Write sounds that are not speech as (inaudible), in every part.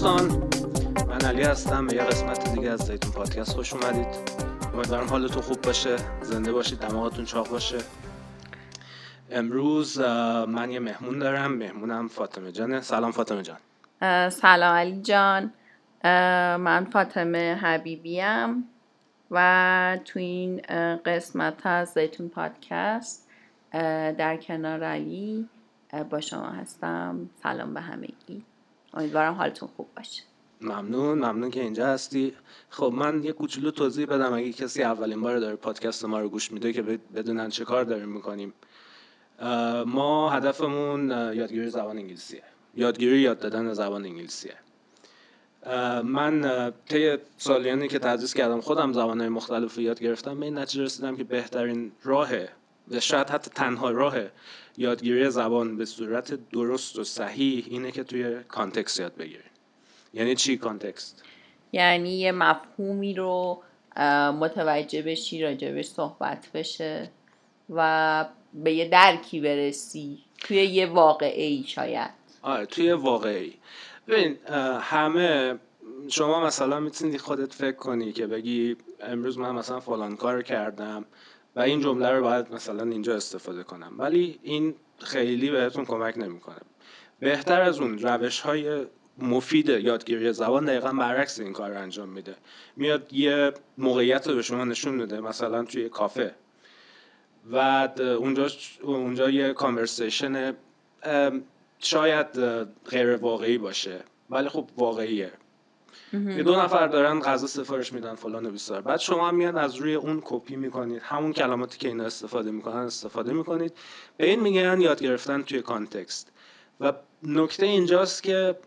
دوستان من علی هستم به یه قسمت دیگه از زیتون پادکست خوش اومدید. امیدوارم حالتون خوب باشه زنده باشید دماغتون چاق باشه. امروز من یه مهمون دارم مهمونم فاطمه جانه. سلام فاطمه جان. سلام علی جان. من فاطمه حبیبیم و تو این قسمت از زیتون پادکست در کنار علی با شما هستم. سلام به همگی. امیدوارم حالتون خوب باشه. ممنون ممنون که اینجا هستی. خب من یه کوچولو توضیح بدم. اگه کسی اولین بار داره پادکست ما رو گوش میده که بدونن چه کار داریم می‌کنیم. ما هدفمون یادگیری زبان انگلیسیه. یادگیری یاد دادن زبان انگلیسیه. من طی سالیانی که تدریس کردم خودم زبانهای مختلف یاد گرفتم. به این نتیجه رسیدم که بهترین راه و شاید حتی تنها راه یادگیری زبان به صورت درست و صحیح اینه که توی context یاد بگیری یعنی چی context؟ یعنی یه مفهومی رو متوجه بشی راجبش صحبت بشه و به یه درکی برسی توی یه واقعه‌ای شاید. آره توی واقعی ببین همه شما مثلا می‌تونی خودت فکر کنی که بگی امروز من مثلا فلان کار کردم. و این جمله رو باید مثلا اینجا استفاده کنم. ولی این خیلی بهتون کمک نمی‌کنه. بهتر از اون روش های مفید یادگیری زبان دقیقا برعکس این کار رو انجام میده. میاد یه موقعیت رو به شما نشون میده مثلا توی کافه. و اونجا اونجا یه کانورسیشن شاید غیر واقعی باشه ولی خب واقعیه. یه دو نفر دارن غذا سفارش میدن فلان و بیسار. بعد شما هم میاد از روی اون کپی می‌کنید. همون کلماتی که اینا استفاده می‌کنن استفاده می‌کنید. به این میگن یاد گرفتن توی context. و نکته اینجاست که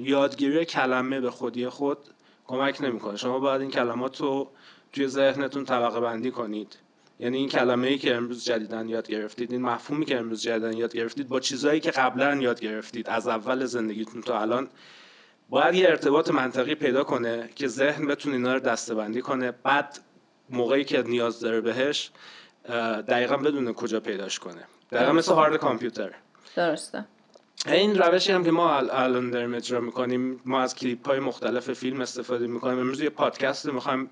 یادگیری کلمه به خودی خود کمک نمی‌کنه. شما باید این کلمات رو توی ذهنتون طبقه بندی کنید. یعنی این کلمه ای که امروز جدیدن یاد گرفتید این مفهومی که امروز جدیدن یاد گرفتید با چیزهایی که قبلا یاد گرفتید از اول زندگیتون تا الان باید یه ارتباط منطقی پیدا کنه که ذهن بتونه اینا رو دستبندی کنه. بعد موقعی که نیاز داره بهش دقیقا بدونه کجا پیداش کنه. دقیقا مثل هارد کامپیوتر. درسته. این روشی هم که ما الان داریم اجرا می‌کنیم ما از کلیپ های مختلف فیلم استفاده می‌کنیم. امروز یه پادکست می‌خوایم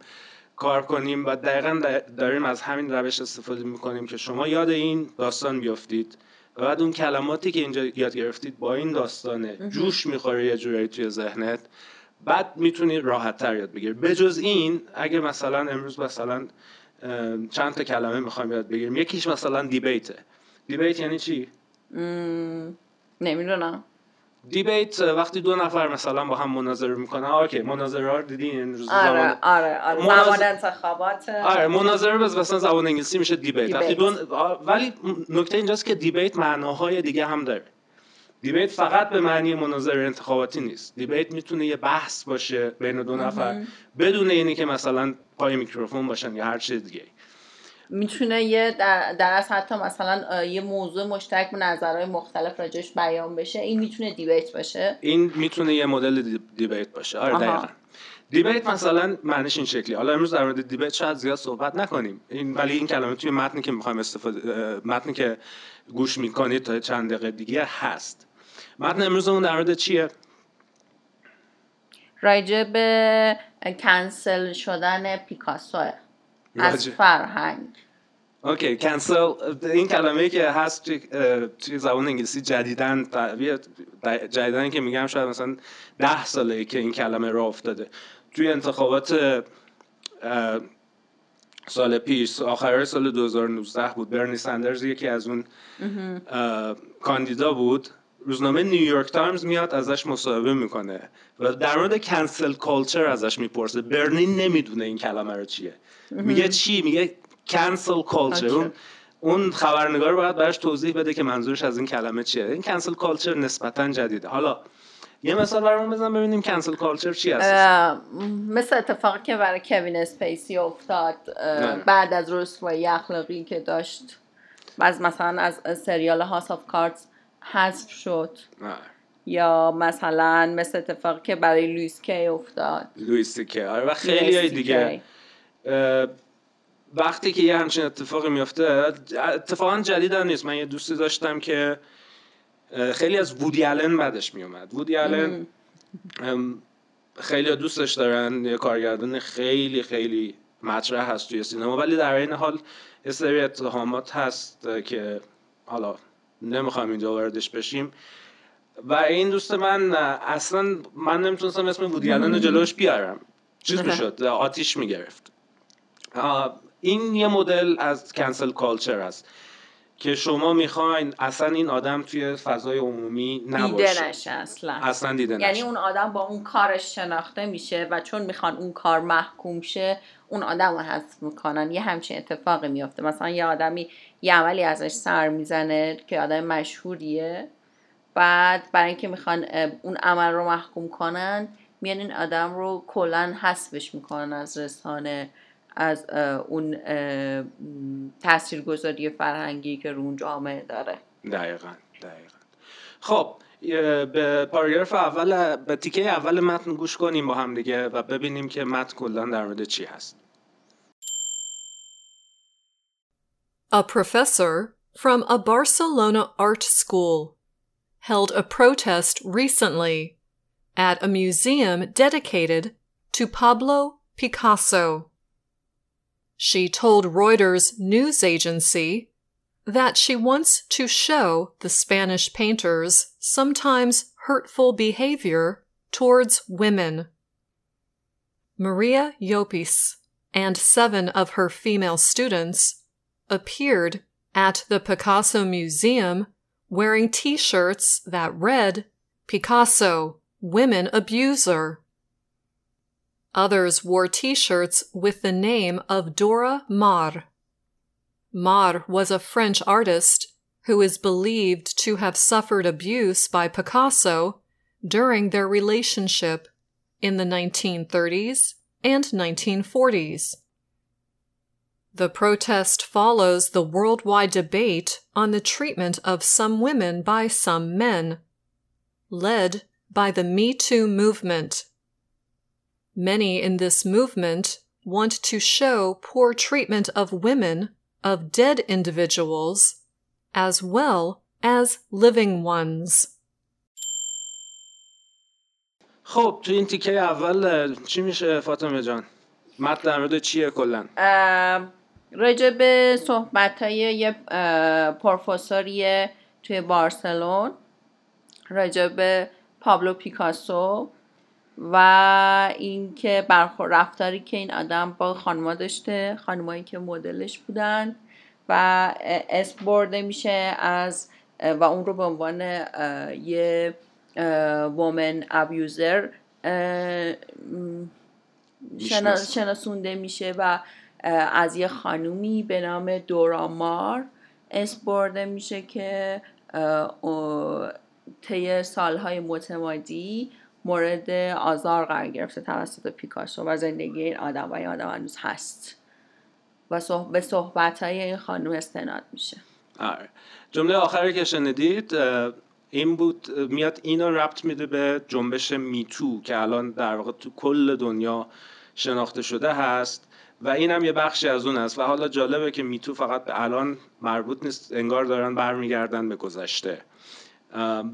کار کنیم و دقیقا داریم از همین روش استفاده می‌کنیم که شما یاد این داستان بیافتید و بعد اون کلماتی که اینجا یاد گرفتید با این داستانه. جوش می‌خوره یه جورایی توی ذهنت. بعد می‌تونی راحت تر یاد بگیری. بجز این اگه مثلا امروز مثلا چند تا کلمه می‌خوایم یاد بگیریم. یکیش مثلا دیبیته دیبیت یعنی چی؟ نمی‌دونم. دیبیت وقتی دو نفر مثلا با هم مناظره می‌کنن اوکی مناظره ها دیدین این روز آره زمان آره آره زمان انتخابات. آره مناظره بس مثلا زبان انگلیسی میشه دیبیت وقتی دو ولی نکته اینجاست که دیبیت معناهای دیگه هم داره. دیبیت فقط به معنی مناظره انتخاباتی نیست. دیبیت می‌تونه یه بحث باشه بین دو نفر بدون اینی که مثلا پای میکروفون باشن یا هر چیز دیگه. می‌تونه یه در, در از حتی مثلا یه موضوع مشترک به نظرهای مختلف راجش بیان بشه این می‌تونه دیبیت باشه. این می‌تونه یه مدل دیبیت باشه. آره دقیقا. دیبیت مثلا معنیش این شکلی. حالا امروز در مورد دیبیت شاید زیاد صحبت نکنیم. این ولی این کلمه توی متنی که می‌خوایم استفاده متنی که گوش می‌کنید تا چند دقیقه دیگه هست. متن امروزمون در مورد چیه؟ راجع به کنسل شدن پیکاسوه از فرهنگ. اوکی کنسل این کلمه که هست توی زبان انگلیسی جدیدن جدیدن که میگم شاید مثلا ده ساله که این کلمه را افتاده. توی انتخابات سال پیش آخر سال 2019 بود. برنی سندرز یکی از اون کاندیدا بود. روزنامه نیویورک تایمز میاد ازش مصاحبه می‌کنه و در مورد cancel culture ازش می‌پرسه. برنی نمی‌دونه این کلمه رو چیه. میگه چی؟ میگه cancel culture اون اون خبرنگار باید براش توضیح بده که منظورش از این کلمه چیه. این cancel culture نسبتا جدیده. حالا یه مثال برامون بزن ببینیم cancel culture چی هست. مثل اتفاقی که برای کوین اسپیسی افتاد بعد از رسوایی اخلاقی که داشت بعد مثلا از سریال House of Cards حذف شد. یا مثلا مثل اتفاقی که برای لویس کی افتاد. لویس کی. آره و خیلی های دیگه. وقتی که یه همچین اتفاقی میفته اتفاقا جدید هم نیست. من یه دوستی داشتم که خیلی از وودی آلن بعدش میومد وودی آلن خیلی دوستش دارن. یه کارگردان خیلی خیلی مطرح هست توی سینما. ولی در این حال یه سری اتهامات هست که حالا نمی‌خوام اینجا واردش بشیم. و این دوست من اصلا من نمی‌تونستم اسم وودی جلوش بیارم. چیز (laughs) می‌شد آتیش می‌گرفت. این یه مدل از کنسل کالچر است که شما می‌خواین اصلا این آدم توی فضای عمومی نباشه. دیده نشه اصلا. اصلا دیده نشه. یعنی اون آدم با اون کارش شناخته میشه و چون می‌خوان اون کار محکوم شه اون آدم رو حذف می‌کنن یه همچین اتفاقی میافته. مثلا یه آدمی یه عملی ازش سر می‌زنه که آدم مشهوریه بعد برای اینکه می‌خوان اون عمل رو محکوم کنن میان این آدم رو کلا حذفش می‌کنن از رسانه از اون تاثیرگذاری فرهنگی که رو اون جامعه داره. دقیقا دقیقا. خب به پاراگراف اول به تیکه اول متن گوش کنیم با هم دیگه و ببینیم که متن کلا در مورد چی هست. A professor from a Barcelona art school held a protest recently at a museum dedicated to Pablo Picasso. She told Reuters news agency that she wants to show the Spanish painter's sometimes hurtful behavior towards women. Maria Llopis and seven of her female students appeared at the Picasso Museum wearing t shirts that read, Picasso, Women Abuser. Others wore t shirts with the name of Dora Maar. Maar was a French artist who is believed to have suffered abuse by Picasso during their relationship in the 1930s and 1940s. The protest follows the worldwide debate on the treatment of some women by some men, led by the Me Too movement. Many in this movement want to show poor treatment of women, of dead individuals, as well as living ones. خب تو این تیکه اول چی میشه فاطمه جان؟ متن در مورد چیه کلا؟ راجع به صحبت های یه پروفسوری توی بارسلون راجع به پابلو پیکاسو و اینکه برخور رفتاری که این آدم با خانما داشته خانمایی که مدلش بودن و اسم برده میشه از و اون رو به عنوان یه وومن ابیوزر شناسونده میشه و از یه خانومی به نام دورامار اسم برده میشه که طی سالهای متمادی مورد آزار قرار گرفته توسط پیکاسو و زندگی این آدم و این آدم هنوز هست. و به صحبت های این خانوم استناد میشه. آره. جمله آخری که شنیدید این بود میاد اینو ربط میده به جنبش میتو که الان در واقع تو کل دنیا شناخته شده هست. و این هم یه بخشی از اون است. و حالا جالبه که میتو فقط به الان مربوط نیست انگار دارن برمیگردن به گذشته.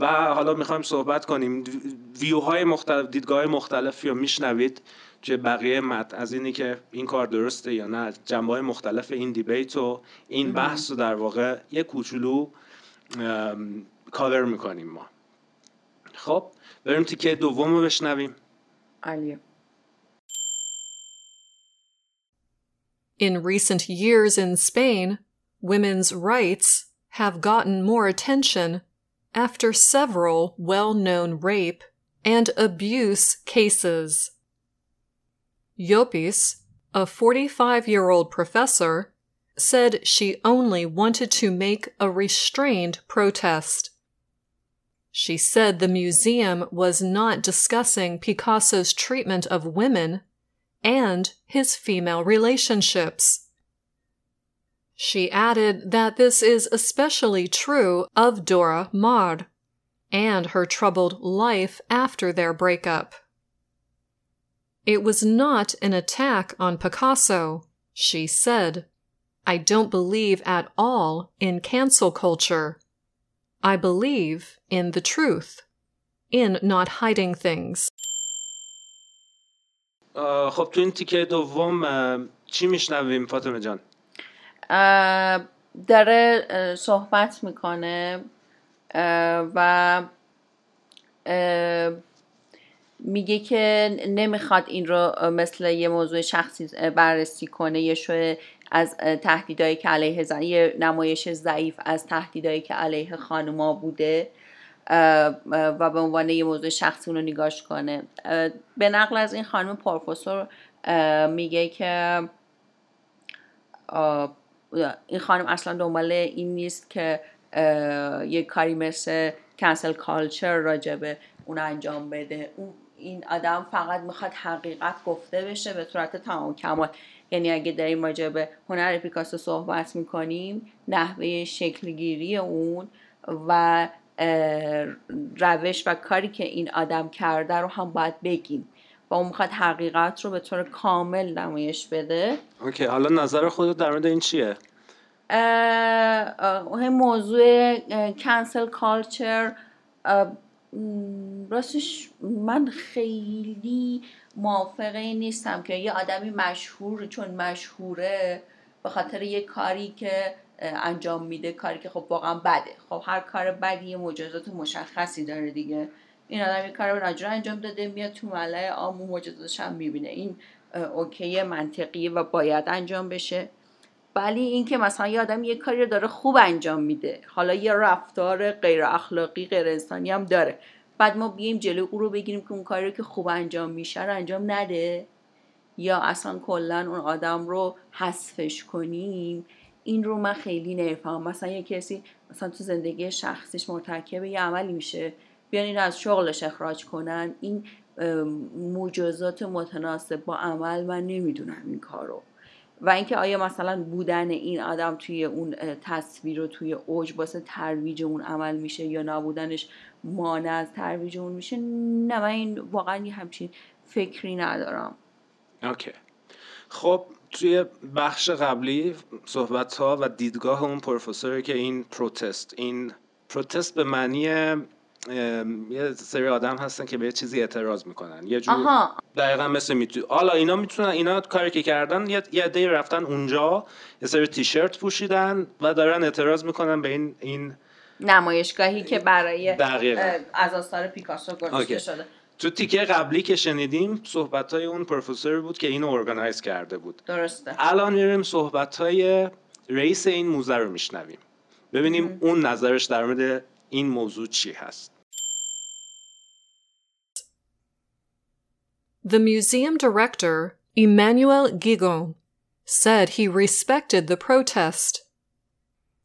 و حالا می‌خوایم صحبت کنیم. ویوهای مختلف دیدگاه مختلفی رو میشنوید چه بقیه مت از اینی که این کار درسته یا نه جنبه های مختلف این دیبیت و این بحث رو در واقع یه کوچولو کاور می‌کنیم ما. خب بریم تیکه دوم رو بشنویم. علیه In recent years in Spain, women's rights have gotten more attention after several well known rape and abuse cases. Yopis, a 45 year old professor, said she only wanted to make a restrained protest. She said the museum was not discussing Picasso's treatment of women and his female relationships. She added that this is especially true of Dora Maar and her troubled life after their breakup. It was not an attack on Picasso, she said. I don't believe at all in cancel culture. I believe in the truth, in not hiding things. خب تو این تیکه دوم چی میشنویم فاطمه جان؟ داره صحبت می‌کنه و میگه که نمی‌خواد این رو مثل یه موضوع شخصی بررسی کنه. یه شو از تهدیدایی که علیه زن یه نمایش ضعیف از تهدیدایی که علیه خانوما بوده. و به عنوان یه موضوع شخصی اون رو نگاش کنه. به نقل از این خانم پروفسور میگه که این خانم اصلا دنبال این نیست که یه کاری مثل کنسل کالچر راجبه اون انجام بده. اون این آدم فقط می‌خواد حقیقت گفته بشه به صورت تمام کمال. یعنی اگه داریم راجع به هنر پیکاسو صحبت می‌کنیم نحوه شکلگیری اون و روش و کاری که این آدم کرده رو هم باید بگیم و اون می‌خواد حقیقت رو به طور کامل نمایش بده. اوکی حالا نظر خودت در مورد این چیه؟ اه، موضوع کنسل کالچر راستش من خیلی موافقه نیستم که یه آدمی مشهور چون مشهوره به خاطر یه کاری که انجام میده کاری که خب واقعا بده. خب هر کار بدی مجازات مشخصی داره دیگه. این آدم یه کار ناجور انجام داده میاد تو ملع عام و مجازاتش هم می‌بینه. این اوکی منطقیه و باید انجام بشه. ولی اینکه مثلا یه آدم یه کاری رو داره خوب انجام میده. حالا یه رفتار غیر اخلاقی غیر انسانی هم داره. بعد ما بیایم جلو او رو بگیریم که اون کاری رو که خوب انجام میشه رو انجام نده. یا اصلا کلا اون آدم رو حذفش کنیم. این رو من خیلی نمی‌فهمم. مثلا یه کسی مثلا تو زندگی شخصیش مرتکب یه عملی میشه بیان این از شغلش اخراج کنن. این مجازات متناسب با عمل من نمی‌دونم این کار رو و اینکه آیا مثلا بودن این آدم توی اون تصویر و توی اوج واسه ترویج اون عمل میشه یا نبودنش مانع از ترویج اون میشه؟ نه من این واقعا یه همچین فکری ندارم. okay. خب توی بخش قبلی صحبت ها و دیدگاه اون پروفسوره که این protest این protest به معنی یه سری آدم هستن که به یه چیزی اعتراض می‌کنن یه جور آها دقیقا مثل MeToo حالا اینا می‌تونن اینا کاری که کردن یه یه عده‌ای رفتن اونجا یه سری تیشرت پوشیدن و دارن اعتراض می‌کنن به این این نمایشگاهی که برای دقیقاً. از آثار پیکاسو گذاشته. شده تو تیکه قبلی که شنیدیم صحبت های اون پروفسور بود که اینو ارگانایز کرده بود. درسته. الان میریم صحبت های رئیس این موزه رو میشنویم. ببینیم اون نظرش در مورد این موضوع چی هست. The museum director, Emmanuel Gigon, said he respected the protest.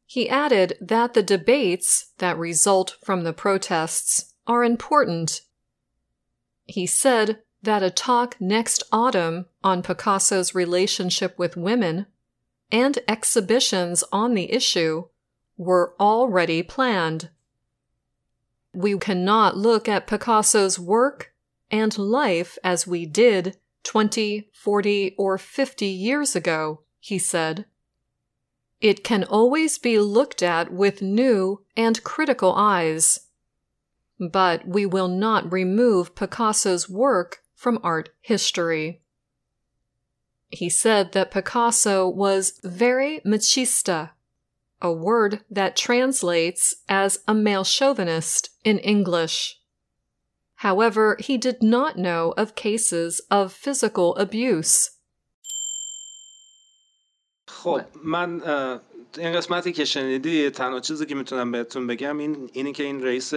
He added that the debates that result from the protests are important. He said that a talk next autumn on Picasso's relationship with women and exhibitions on the issue were already planned. We cannot look at Picasso's work and life as we did 20, 40, or 50 years ago, he said. It can always be looked at with new and critical eyes. But we will not remove Picasso's work from art history. He said that Picasso was very machista, a word that translates as a male chauvinist in English. However, he did not know of cases of physical abuse. خب من اه، این قسمتی که شنیدی تنها چیزی که میتونم بهتون بگم این اینی که این رئیس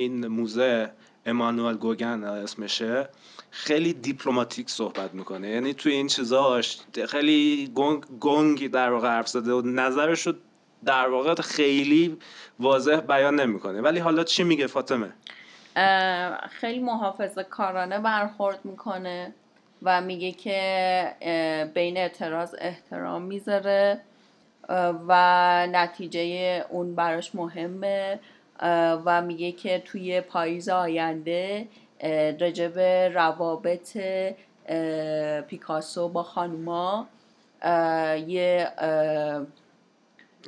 این موزه امانوئل گوگن اسمشه خیلی دیپلماتیک صحبت می‌کنه. یعنی توی این چیزاش خیلی گنگ گنگی در واقع حرف زده و نظرش رو در واقع خیلی واضح بیان نمی‌کنه. ولی حالا چی میگه فاطمه؟ خیلی محافظه کارانه برخورد می‌کنه و میگه که بین اعتراض احترام می‌ذاره و نتیجه اون براش مهمه. و میگه که توی پاییز آینده به روابط پیکاسو با خانوما یه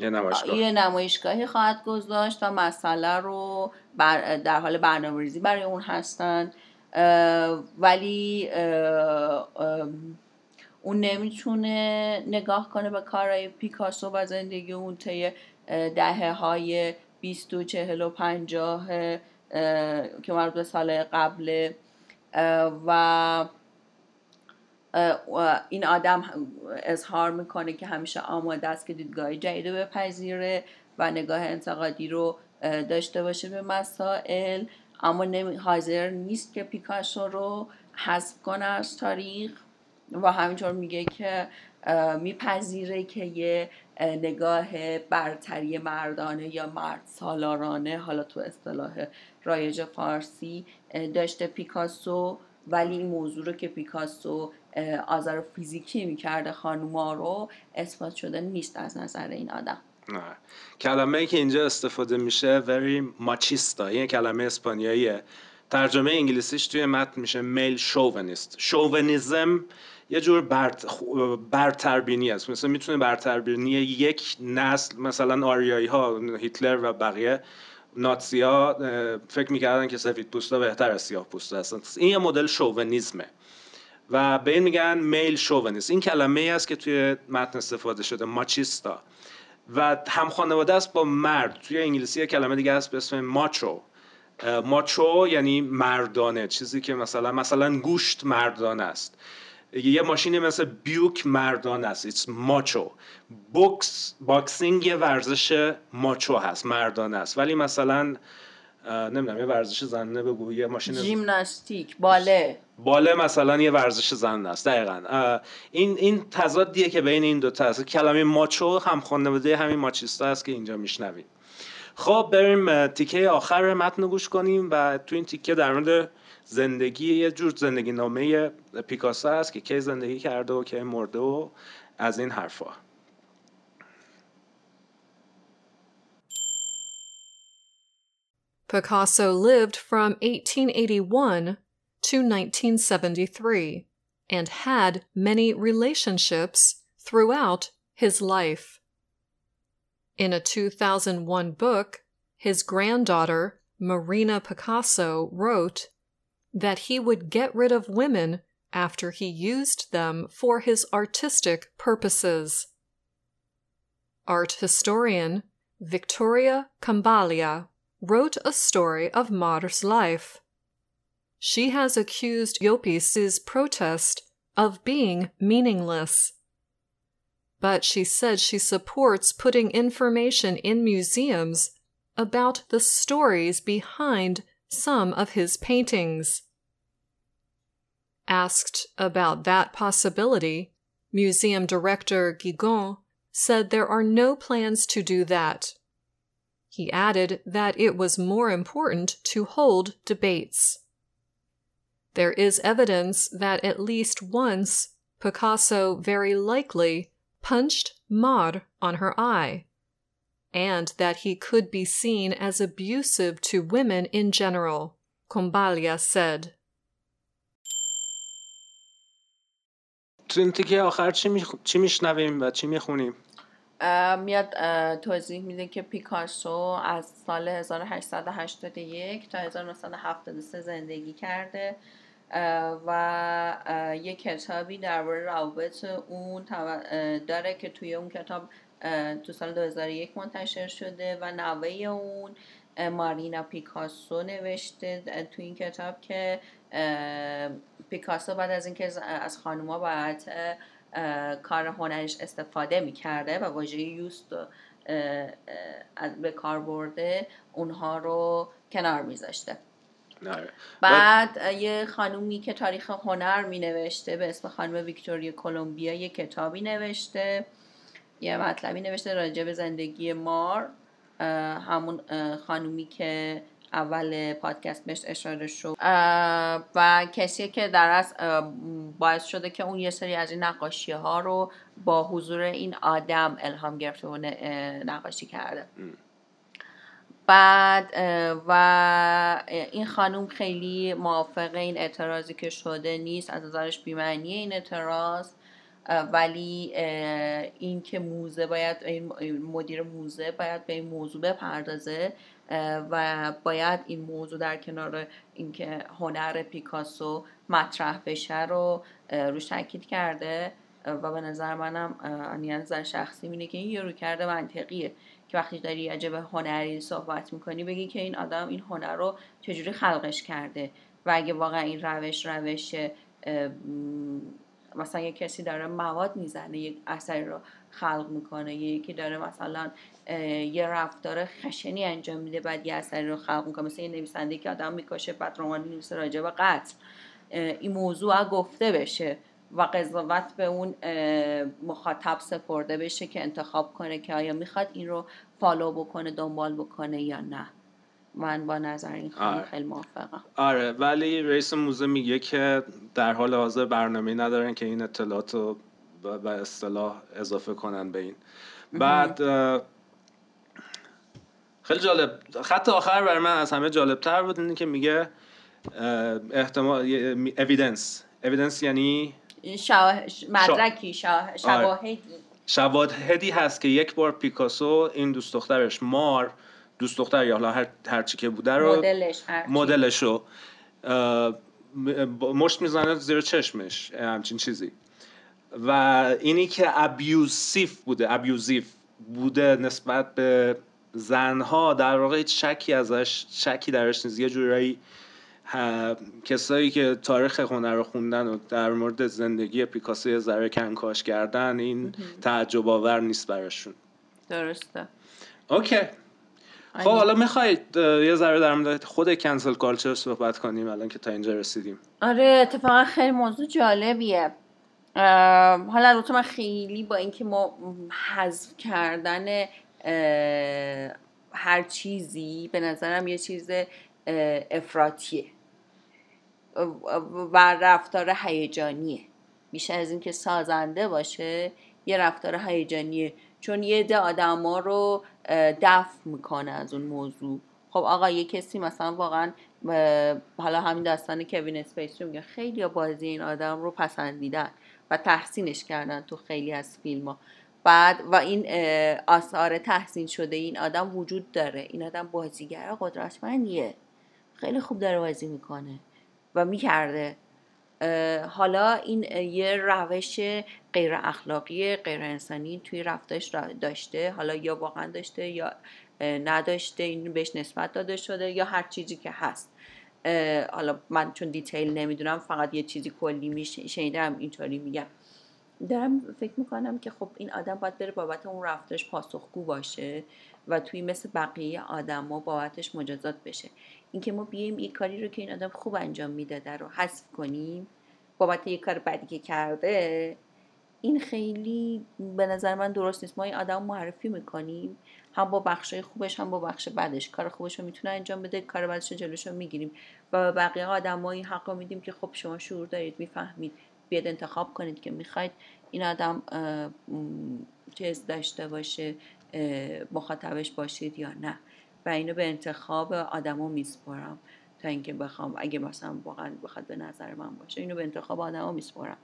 یه نمایشگاه. یه نمایشگاهی خواهد گذاشت و مسئله رو بر در حال برنامه ریزی برای اون هستن. ولی اون نمی‌تونه نگاه کنه به کارهای پیکاسو و زندگی اون طی دهه های 20 و 40 و 50 که مربوط به سال قبل و این آدم اظهار می‌کنه که همیشه آماده است که دیدگاه جدید رو بپذیره و نگاه انتقادی رو داشته باشه به مسائل. اما نمی حاضر نیست که پیکاسو رو حذف کنه از تاریخ و همینطور میگه که میپذیره که یه نگاه برتری مردانه یا مرد سالارانه حالا تو اصطلاح رایج فارسی داشته پیکاسو ولی این موضوع رو که پیکاسو آزار فیزیکی می‌کرده خانوما رو اثبات شده نیست از نظر این آدم نه. کلمه ای که اینجا استفاده میشه very machista این کلمه اسپانیاییه ترجمه انگلیسیش توی متن میشه میل شوونیست شوونیزم یه جور برت... برتربینی است. مثلا می‌تونه برتربینی یک نسل مثلا آریایی ها هیتلر و بقیه ناتسی ها فکر می‌کردن که سفید پوستا بهتر از سیاه پوستا هستن. این یه مدل شوونیزمه و به این میگن میل شوونیست این کلمه ای است که توی متن استفاده شده ماچیستا و هم خانواده است با مرد. توی انگلیسی کلمه دیگه هست به اسم macho macho یعنی مردانه چیزی که مثلا مثلا گوشت مردانه است. یه ماشین مثل بیوک مردانه است. it's macho بوکس boxing یه ورزش macho هست مردانه است. ولی مثلا نمی‌دونم یه ورزش زنانه بگو. یه ماشین ژیمناستیک باله. باله مثلا یه ورزش زنانه است دقیقا. این این تضادیه که بین این دو تا هست کلمه ماچو هم خانواده همین ماچیستا هست که اینجا میشنویم. خب بریم تیکه آخر متن گوش کنیم و تو این تیکه در مورد زندگی یه جور زندگی نامه پیکاسو هست که کی زندگی کرده و کی مرده و از این حرفا Picasso lived from 1881 to 1973 and had many relationships throughout his life. In a 2001 book, his granddaughter, Marina Picasso, wrote that he would get rid of women after he used them for his artistic purposes. Art historian Victoria Cambalia wrote a story of Mar's life. She has accused Llopis's protest of being meaningless. But she said she supports putting information in museums about the stories behind some of his paintings. Asked about that possibility, museum director Guigon said there are no plans to do that. He added that it was more important to hold debates. There is evidence that at least once Picasso very likely punched Mar on her eye and that he could be seen as abusive to women in general, Combalia said. تو این تیکه آخر چی, می... چی میشنویم و چی میخونیم؟ میاد توضیح میده که پیکاسو از سال 1881 تا 1973 زندگی کرده و یه کتابی درباره روابط اون داره که توی اون کتاب تو سال 2001 منتشر شده و نوه اون مارینا پیکاسو نوشته تو این کتاب که پیکاسو بعد از اینکه از خانوما باید کار هنرش استفاده می‌کرده و واژه یوست به کار برده اونها رو کنار میذاشته. بعد یه خانومی که تاریخ هنر می نوشته به اسم خانم ویکتوریا کلمبیا یه کتابی نوشته یه مطلبی نوشته راجع به زندگی مار. همون خانومی که اول پادکست بهش اشاره شد. و کسی که در از باعث شده که اون یه سری از این نقاشی ها رو با حضور این آدم الهام گرفته و نقاشی کرده. بعد و این خانوم خیلی موافق این اعتراضی که شده نیست از نظرش بیمعنی این اعتراض ولی این که موزه باید این مدیر موزه باید به این موضوع بپردازه و باید این موضوع در کنار اینکه هنر پیکاسو مطرح بشه رو روش تاکید کرده. و به نظر منم نظر شخصی اینه که این یه رو کرده منطقیه. که وقتی داری به هنری صحبت می‌کنی بگی که این آدم این هنر رو چجوری خلقش کرده و اگه واقعا این روش روش مثلا یه کسی داره مواد می‌زنه یک اثری رو خلق می‌کنه یکی داره مثلا یه رفتار خشنی انجام میده بعد یه اثری رو خلق می‌کنه. مثل یه نویسنده که آدم می‌کشه بعد رمان نویسه راجع به قتل. این موضوع گفته بشه. و قضاوت به اون مخاطب سپرده بشه که انتخاب کنه که آیا می‌خواد این رو فالو بکنه دنبال بکنه یا نه. من با نظر این خیلی آره. خیلی موافقم. آره ولی رئیس موزه میگه که در حال حاضر برنامه ندارن که این اطلاعات رو به اصطلاح اضافه کنن به این. بعد خیلی جالب. خط آخر برای من از همه جالب تر بود اینه که میگه احتمال اویدنس اویدنس یعنی مدرکی آره. شواهدی. شواهدی هست که یک بار پیکاسو این دوست دخترش مار دوست دختر یا حالا هر هرچی که بوده رو مدلش مدلش رو مشت می‌زنه زیر چشمش همچین چیزی. و اینی که abusive بوده abusive بوده نسبت به زنها در واقع شکی ازش شکی درش نیست. یه جورایی کسایی که تاریخ هنر رو خوندن و در مورد زندگی پیکاسو یه ذره کنکاش کردن این تعجب آور نیست براشون. درسته. okay. خب حالا می‌خواید یه ذره در مورد خود cancel culture صحبت کنیم الان که تا اینجا رسیدیم. آره اتفاقا خیلی موضوع جالبیه. حالا البته من خیلی با اینکه ما حذف کردن هر چیزی به نظرم یه چیز افراتیه و رفتار هیجانیه. بیشتر از اینکه سازنده باشه یه رفتار هیجانیه. چون یه ده آدما رو دفع می‌کنه از اون موضوع. خب آقا یه کسی مثلا واقعا حالا همین داستان کوین اسپیس رو میگه خیلی بازی این آدم رو پسندیدن و تحسینش کردن تو خیلی از فیلم ها بعد و این آثار تحسین شده این آدم وجود داره. این آدم بازیگر قدرتمندیه. خیلی خوب داره بازی می‌کنه. و می‌کرده. حالا این یه روش غیر اخلاقی غیر انسانی توی رفتارش داشته. حالا یا واقعا داشته یا نداشته این بهش نسبت داده شده یا هر چیزی که هست. حالا من چون دیتیل نمی‌دونم فقط یه چیزی کلی میشه شنیدم اینطوری میگم. دارم فکر می‌کنم که خب این آدم باید بره بابت اون رفتارش پاسخگو باشه و توی مثل بقیه آدما بابتش مجازات بشه. اینکه ما بیایم یه کاری رو که این آدم خوب انجام می‌داده رو حذف کنیم بابت یه کار بدی که کرده این خیلی به نظر من درست نیست. ما این آدم معرفی می‌کنیم هم با بخش خوبش هم با بخش بدش. کار خوبش رو می‌تونه انجام بده کار بدش رو جلوش رو می‌گیریم. و بقیه آدم این حق رو میدیم که خب شما شعور دارید می‌فهمید. بیاد انتخاب کنید که می‌خواید این آدم چیز داشته باشه مخاطبش باشید یا نه. و اینو به انتخاب آدما میسپرم تا اینکه بخوام اگه مثلا واقعا بخواد به نظر من باشه اینو به انتخاب آدما میسپرم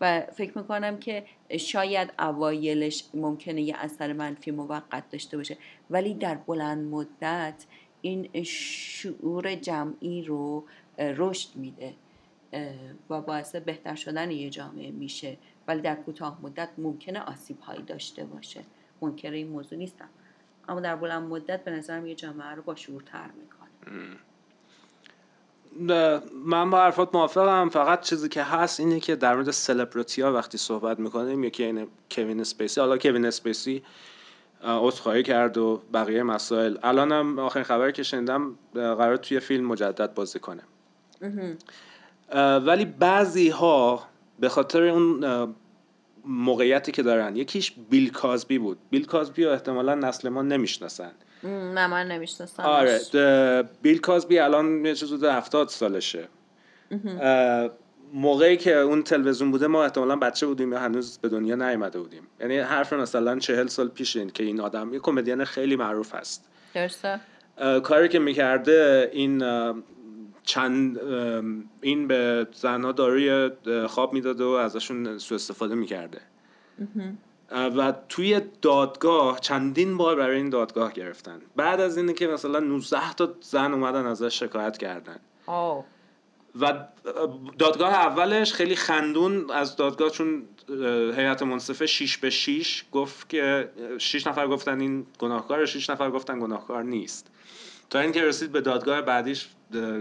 و فکر می‌کنم که شاید اوایلش ممکنه یه اثر منفی موقت داشته باشه ولی در بلند مدت این شعور جمعی رو رشد میده و باعث بهتر شدن یه جامعه میشه. ولی در کوتاه مدت ممکنه آسیب هایی داشته باشه. منکر این موضوع نیستم. اما در بلند مدت به نظرم یه جامعه رو با شعورتر می‌کنه. من با حرفات موافقم. فقط چیزی که هست اینه که در مورد سلبریتی ها وقتی صحبت می‌کنیم یکی این کوین اسپیسی. حالا کوین اسپیسی عذرخواهی کرد و بقیه مسائل. الانم آخرین خبری که شنیدم قرار توی فیلم مجدد بازی کنه. ولی بعضی ها به خاطر اون موقعیتی که دارن. یکیش بیل کازبی بود. بیل کازبی رو احتمالا نسل ما نمی‌شناسن. نه من نمی‌شناسم آره بیل کازبی الان یه چیز هفتاد سالشه. موقعی که اون تلویزیون بوده ما احتمالا بچه بودیم یا هنوز به دنیا نیامده بودیم. یعنی حرف مثلا چهل سال پیش این که این آدم یه کمدین خیلی معروف هست درسته. کاری که می‌کرده این چند این به زنها داروی خواب می‌داده و ازشون سوء استفاده می‌کرده. و توی دادگاه چندین بار برای این دادگاه گرفتن. بعد از اینه که مثلا 19 تا زن اومدن ازش شکایت کردن. و دادگاه اولش خیلی خندون از دادگاه چون هیئت منصفه 6 به 6 گفت که 6 نفر گفتن این گناهکار 6 نفر گفتن گناهکار نیست. تا اینکه رسید به دادگاه بعدیش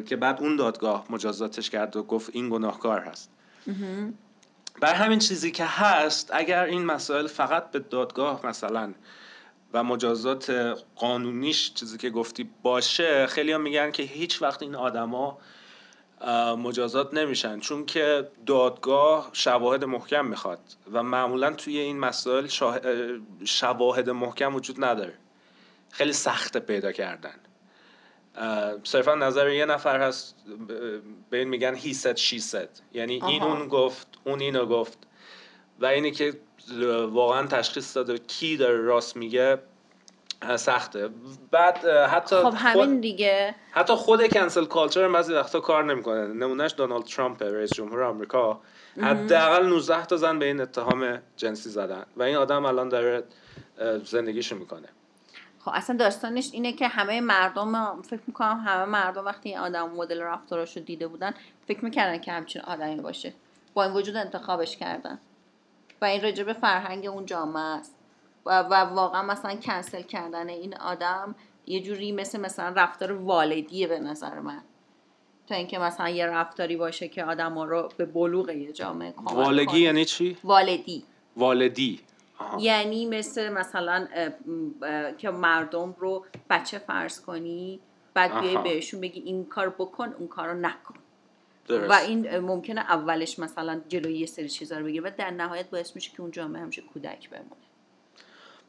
که بعد اون دادگاه مجازاتش کرد و گفت این گناهکار هست. بر همین چیزی که هست اگر این مسائل فقط به دادگاه مثلا و مجازات قانونیش چیزی که گفتی باشه خیلی هم میگن که هیچ وقت این آدما مجازات نمیشن. چون که دادگاه شواهد محکم می‌خواد و معمولا توی این مسائل شواهد محکم وجود نداره. خیلی سخت پیدا کردن. صرفا نظر یه نفر هست به این میگن he said she said. یعنی این اون گفت اون اینو گفت. و اینی که واقعا تشخیص داده کی داره راست میگه سخته. بعد حتی خب همین دیگه. حتی خود کنسل کالچر بعضی وقتا کار نمی‌کنه. نمونهش دونالد ترامپ رئیس جمهور آمریکا. حداقل 19 تا زن به این اتهام جنسی زدن. و این آدم الان داره زندگیشو می‌کنه. خب اصلا داستانش اینه که همه مردم فکر می‌کنم همه مردم وقتی این آدم مدل رفتاراشو دیده بودن فکر می‌کردن که همچین آدمی باشه. با این وجود انتخابش کردن. و این راجب فرهنگ اون جامعه است. و, و واقعا مثلا کنسل کردن این آدم یه جوری مثل مثلا رفتار والدیه به نظر من. تا اینکه مثلا یه رفتاری باشه که آدم رو به بلوغ یه جامعه والگی یعنی چی؟ والدی. والدی. یعنی مثل مثلا که مردم رو بچه فرض کنی بعد بیای بهشون بگی این کار بکن اون کار رو نکن و این ممکنه اولش مثلا جلوی یه سری چیزا رو بگیره و در نهایت باعث میشه که اون جامعه همیشه کودک بمونه.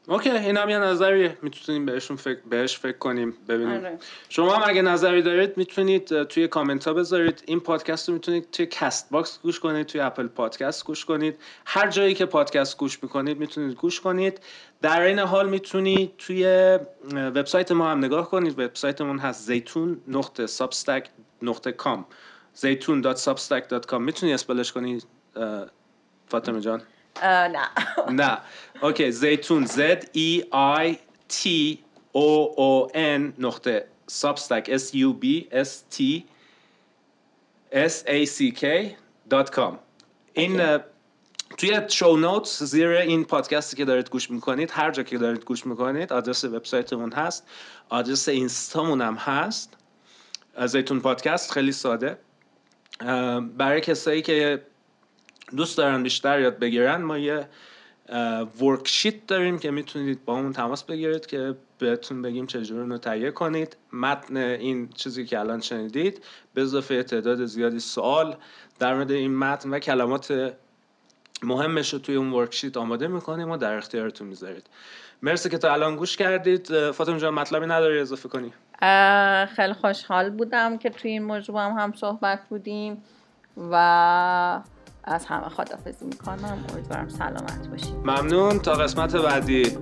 اوکی این هم یه نظری می‌تونیم بهشون فکر بهش فکر کنیم ببینیم. آره. شما هم اگه نظری دارید می‌تونید توی کامنت ها بذارید. این پادکست رو می‌تونید توی Castbox گوش کنید توی Apple Podcast گوش کنید. هر جایی که پادکست گوش می‌کنید می‌تونید گوش کنید. در این حال می‌تونید توی وبسایت ما هم نگاه کنید. وبسایتمون هست زیتون نقطه Substack نقطه com زیتون com می‌تونی spell ش کنی فاطمه جان؟ نه. نه. okay زیتون Z E I T O O N نقطه سابستک S U B S T S A C K dot com. این توی شو نوتس زیر این پادکستی که دارید گوش می‌کنید هر جا که دارید گوش می‌کنید آدرس وبسایتمون هست. آدرس اینستامون هم هست. زیتون پادکست خیلی ساده. برای کسایی که دوست دارن بیشتر یاد بگیرن ما یه ورکشیت داریم که می‌تونید با اون تماس بگیرید که بهتون بگیم چجوری رو تهیه کنید. متن این چیزی که الان شنیدید به اضافه تعداد زیادی سوال در مورد این متن و کلمات مهمش رو توی اون ورکشیت آماده می‌کنیم و در اختیارتون می‌ذارید. مرسی که تا الان گوش کردید. فاطمه جان مطلبی نداری اضافه کنی؟ خیلی خوشحال بودم که توی این موضوع هم, هم صحبت بودیم و از همه خدافزی می‌کنم. امیدوارم سلامت باشید ممنون. تا قسمت بعدی.